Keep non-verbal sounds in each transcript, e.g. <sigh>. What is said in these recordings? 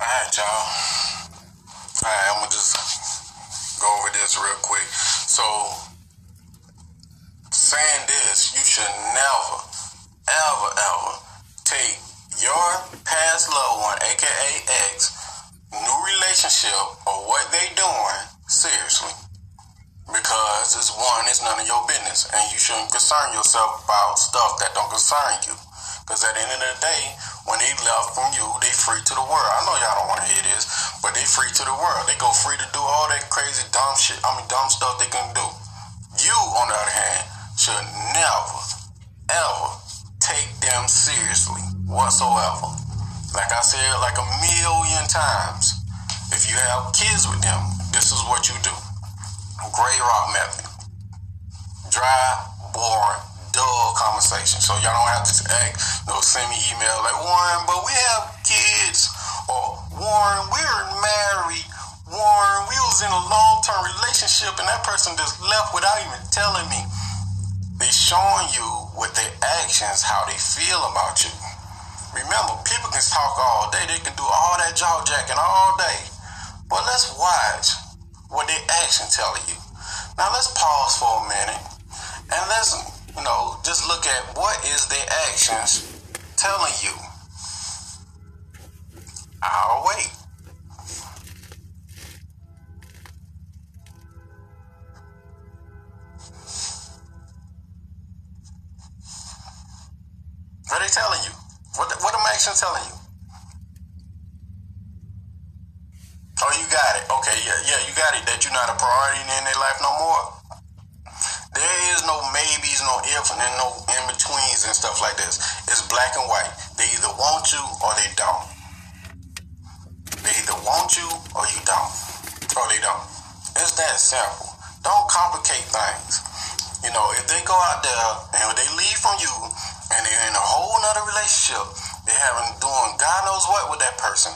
Alright, y'all. Alright, I'm gonna just go over this real quick. So, saying this, you should never, ever, ever take your past loved one, aka ex, new relationship, or what they doing seriously. Because it's one, it's none of your business, and you shouldn't concern yourself about stuff that don't concern you. Because at the end of the day, when they left from you, they free to the world. I know y'all don't want to hear this, but they free to the world. They go free to do all that crazy dumb shit. I mean, dumb stuff they can do. You, on the other hand, should never, ever take them seriously whatsoever. Like I said, like a million times. If you have kids with them, this is what you do. Gray rock method. Dry, boring, dull conversation. So y'all don't have to act, no, send me email like Warren, but we have kids. Or Warren, we're married. Warren, we was in a long-term relationship and that person just left without even telling me. They showing you with their actions how they feel about you. Remember, people can talk all day. They can do all that jaw jacking all day. But let's watch what their action telling you. Now let's pause for a minute and let's, you know, just look at what is their actions telling you. I'll wait. What are they telling you? What what am actions telling you? Oh, you got it. Okay, yeah, yeah, you got it. That you're not a priority in their life no more. There is no maybes, no if, and no in betweens and stuff like this. It's black and white. They either want you or they don't. They either want you or you don't, or they don't. It's that simple. Don't complicate things. You know, if they go out there and they leave from you and they're in a whole nother relationship, they haven't doing God knows what with that person.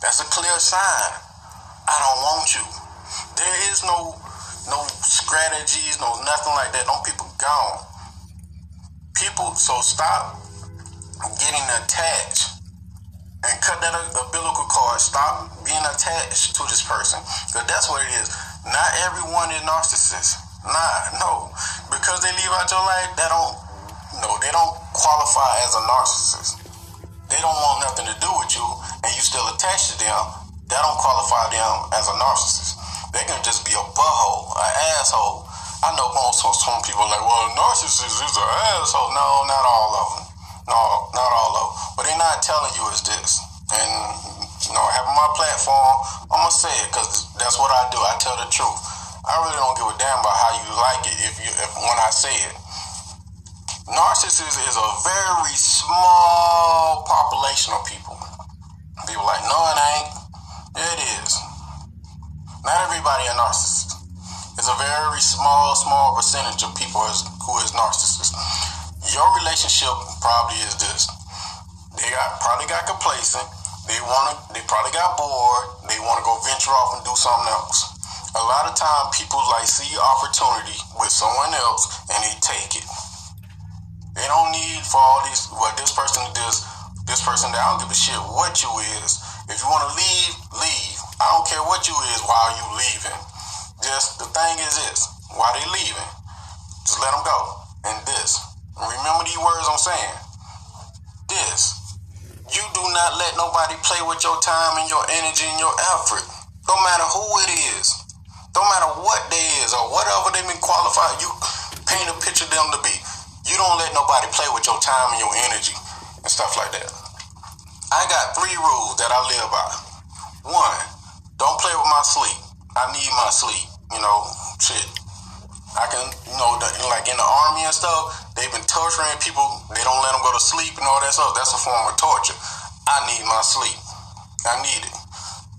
That's a clear sign. I don't want you. There is no no strategies, no nothing like that. Don't people gone. People so stop getting attached and cut that umbilical cord. Stop being attached to this person. Because that's what it is. Not everyone is narcissist. Nah, no. Because they leave out your life, they don't no, they don't qualify as a narcissist. They don't want nothing to do with you and you still attached to them. That don't qualify them as a narcissist. They can just be a butthole, an asshole. I know most of some people like, well, a narcissist is an asshole. No, not all of them. No, not all of them. But they're not telling you is this. And, you know, having my platform, I'm to say it because that's what I do. I tell the truth. I really don't give a damn about how you like it if you if, when I say it. Narcissism is a very small population of people. People like, no, it ain't. It is. Not everybody a narcissist. It's a very small, small percentage of people is, who is narcissists. Your relationship probably is this. They got probably got complacent. They wanna they probably got bored. They wanna go venture off and do something else. A lot of time people like see opportunity with someone else and they take it. They don't need for all these what this person does, this person that I don't give a shit what you is. If you wanna leave. I don't care what you is while you leaving. Just the thing is this, why they leaving? Just let them go. And this. Remember these words I'm saying. This. You do not let nobody play with your time and your energy and your effort. No matter who it is. No matter what they is or whatever they been qualified, you paint a picture them to be. You don't let nobody play with your time and your energy and stuff like that. I got three rules that I live by. One, don't play with my sleep. I need my sleep. You know, shit. I can, you know, the, like in the army and stuff, they've been torturing people. They don't let them go to sleep and all that stuff. That's a form of torture. I need my sleep. I need it.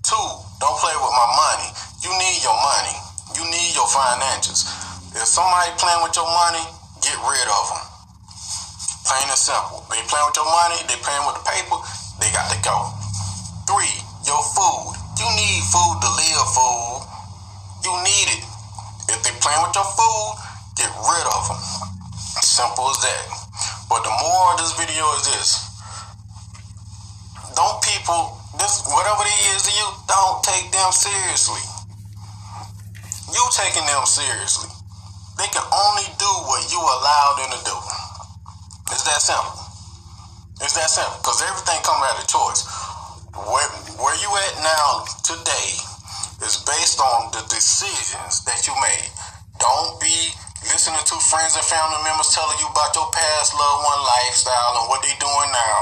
Two, don't play with my money. You need your money. You need your finances. If somebody playing with your money, get rid of them. Plain and simple. They playing with your money. They playing with the paper. They got to go. Three, your food. Need food to live, fool. You need it. If they playing with your food, get rid of them. Simple as that. But the more of this video is this. don't people this whatever it is to you, don't take them seriously. You taking them seriously. They can only do what you allow them to do. It's that simple. It's that simple. Because everything comes out of choice. Where, where you at now today is based on the decisions that you made. Don't be listening to friends and family members telling you about your past loved one lifestyle and what they doing now.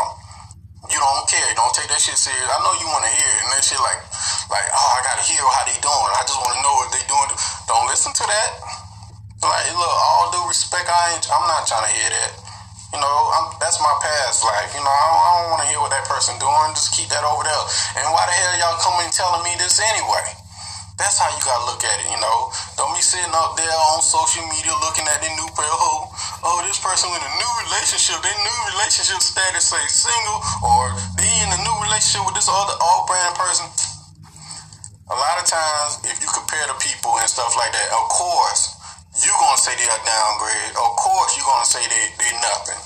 You don't care. Don't take that shit serious. I know you want to hear it, and that shit like, like, oh, I gotta hear how they doing. I just want to know what they doing. Don't listen to that. Like, look, all due respect, I ain't, I'm not trying to hear that. You know, I'm, that's my past life. You know, I don't, don't want to hear what that person doing. Just keep that over there. And why the hell y'all coming telling me this anyway? That's how you gotta look at it, you know. Don't be sitting up there on social media looking at the new pair. Oh, oh, this person in a new relationship. Their new relationship status say single, or they in a new relationship with this other off-brand person. A lot of times, if you compare the people and stuff like that, of course, you gonna say they're downgrade. Of course, you're gonna say they they nothing.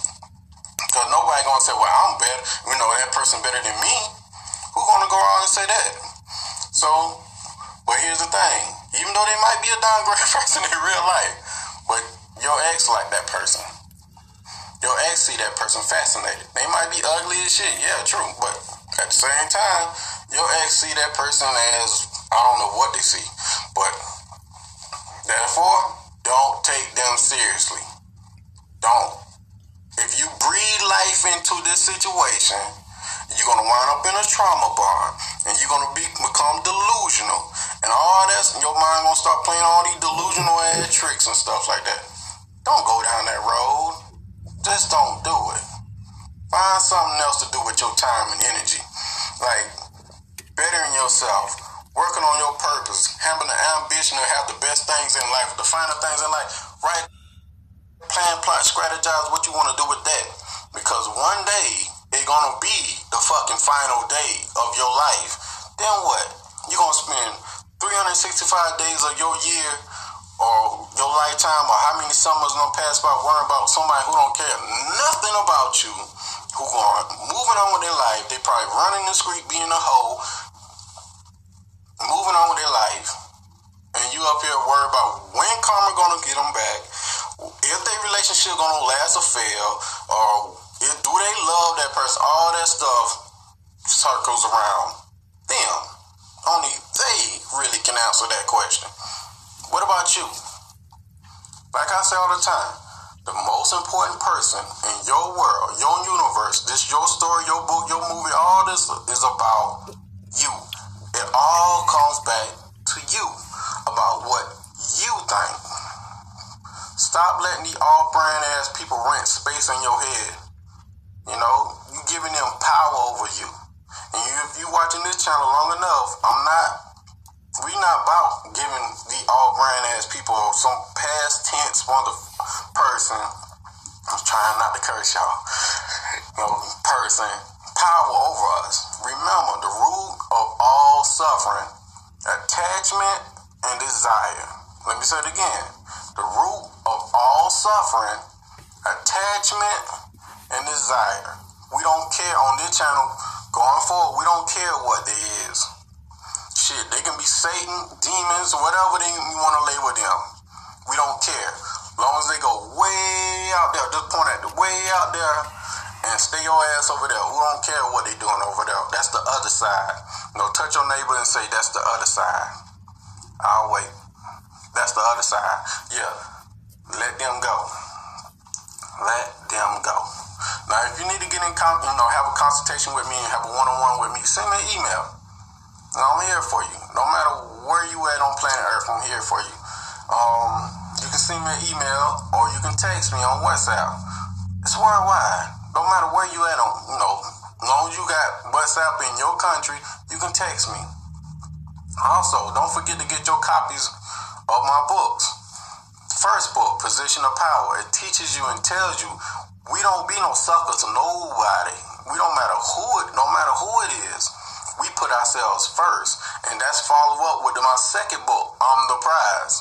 Cause nobody gonna say, well, I'm better. You know, that person better than me. Who gonna go around and say that? So but here's the thing, even though they might be a downgrade <laughs> person in real life, but your ex like that person. Your ex see that person fascinated. They might be ugly as shit, yeah, true. But at the same time, your ex see that person as I don't know what they see. But therefore, don't take them seriously. Don't. If you breathe life into this situation, you're gonna wind up in a trauma bond, and you're gonna be, become delusional, and all that's your mind gonna start playing all these delusional ass tricks and stuff like that. Don't go down that road. Just don't do it. Find something else to do with your time and energy. Like bettering yourself, working on your purpose, having the ambition to have the best things in life, the finer things in life. Right? Plan, plot, strategize what you want to do with that. Because one day it's gonna be the fucking final day of your life. Then what? You're gonna spend 365 days of your year or your lifetime or how many summers gonna pass by worrying about somebody who don't care nothing about you, who going moving on with their life. They probably running the street, being a hoe, their life, and you up here worried about when karma gonna get them back, if their relationship gonna last or fail, or if, do they love that person? All that stuff circles around them. Only they really can answer that question. What about you? Like I say all the time, the most important person in your world, your universe, this your story, your book, your movie, all this is about all comes back to you about what you think. Stop letting the all brand ass people rent space in your head. You know, you giving them power over you. And you, if you watching this channel long enough, I'm not. We not about giving the all brand ass people some past tense mother person. I'm trying not to curse y'all. <laughs> You know, person power suffering, attachment and desire. Let me say it again. The root of all suffering, attachment and desire. We don't care on this channel Going forward, we don't care what they is. Shit, they can be Satan, demons, whatever they you want to label them. We don't care. Long as they go way out there, just point at the way out there and stay your ass over there. We don't care what they doing over there. That's the other side. Know, touch your neighbor and say that's the other side. I'll wait. That's the other side. Yeah. Let them go. Let them go. Now, if you need to get in, con- you know, have a consultation with me and have a one-on-one with me, send me an email. And I'm here for you. No matter where you at on planet Earth, I'm here for you. Um, you can send me an email or you can text me on WhatsApp. It's worldwide. No matter where you at on, you know, long as you got WhatsApp in your country, you can text me. Also, don't forget to get your copies of my books. First book, Position of Power. It teaches you and tells you we don't be no sucker to nobody. We don't matter who it, no matter who it is. We put ourselves first, and that's follow up with my second book, I'm the prize.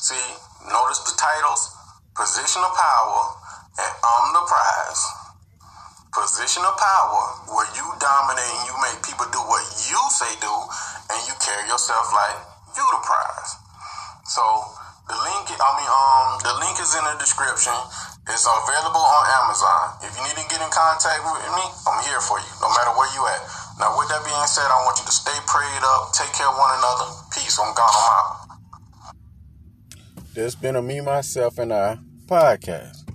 See, notice the titles: Position of Power and I'm the prize. Position of power where you dominate and you make people do what you say do, and you carry yourself like you the prize. So the link, I mean, um, the link is in the description. It's available on Amazon. If you need to get in contact with me, I'm here for you, no matter where you at. Now, with that being said, I want you to stay prayed up, take care of one another. Peace. I'm gone. I'm out. This been a me, myself, and I podcast.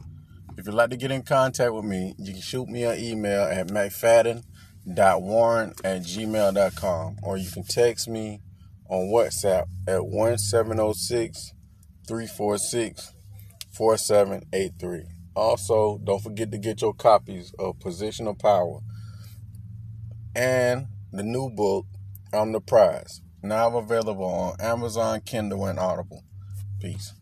If you'd like to get in contact with me, you can shoot me an email at mcfadden.warren at gmail.com or you can text me on WhatsApp at 1706 346 4783. Also, don't forget to get your copies of Position of Power and the new book, I'm the Prize, now available on Amazon, Kindle, and Audible. Peace.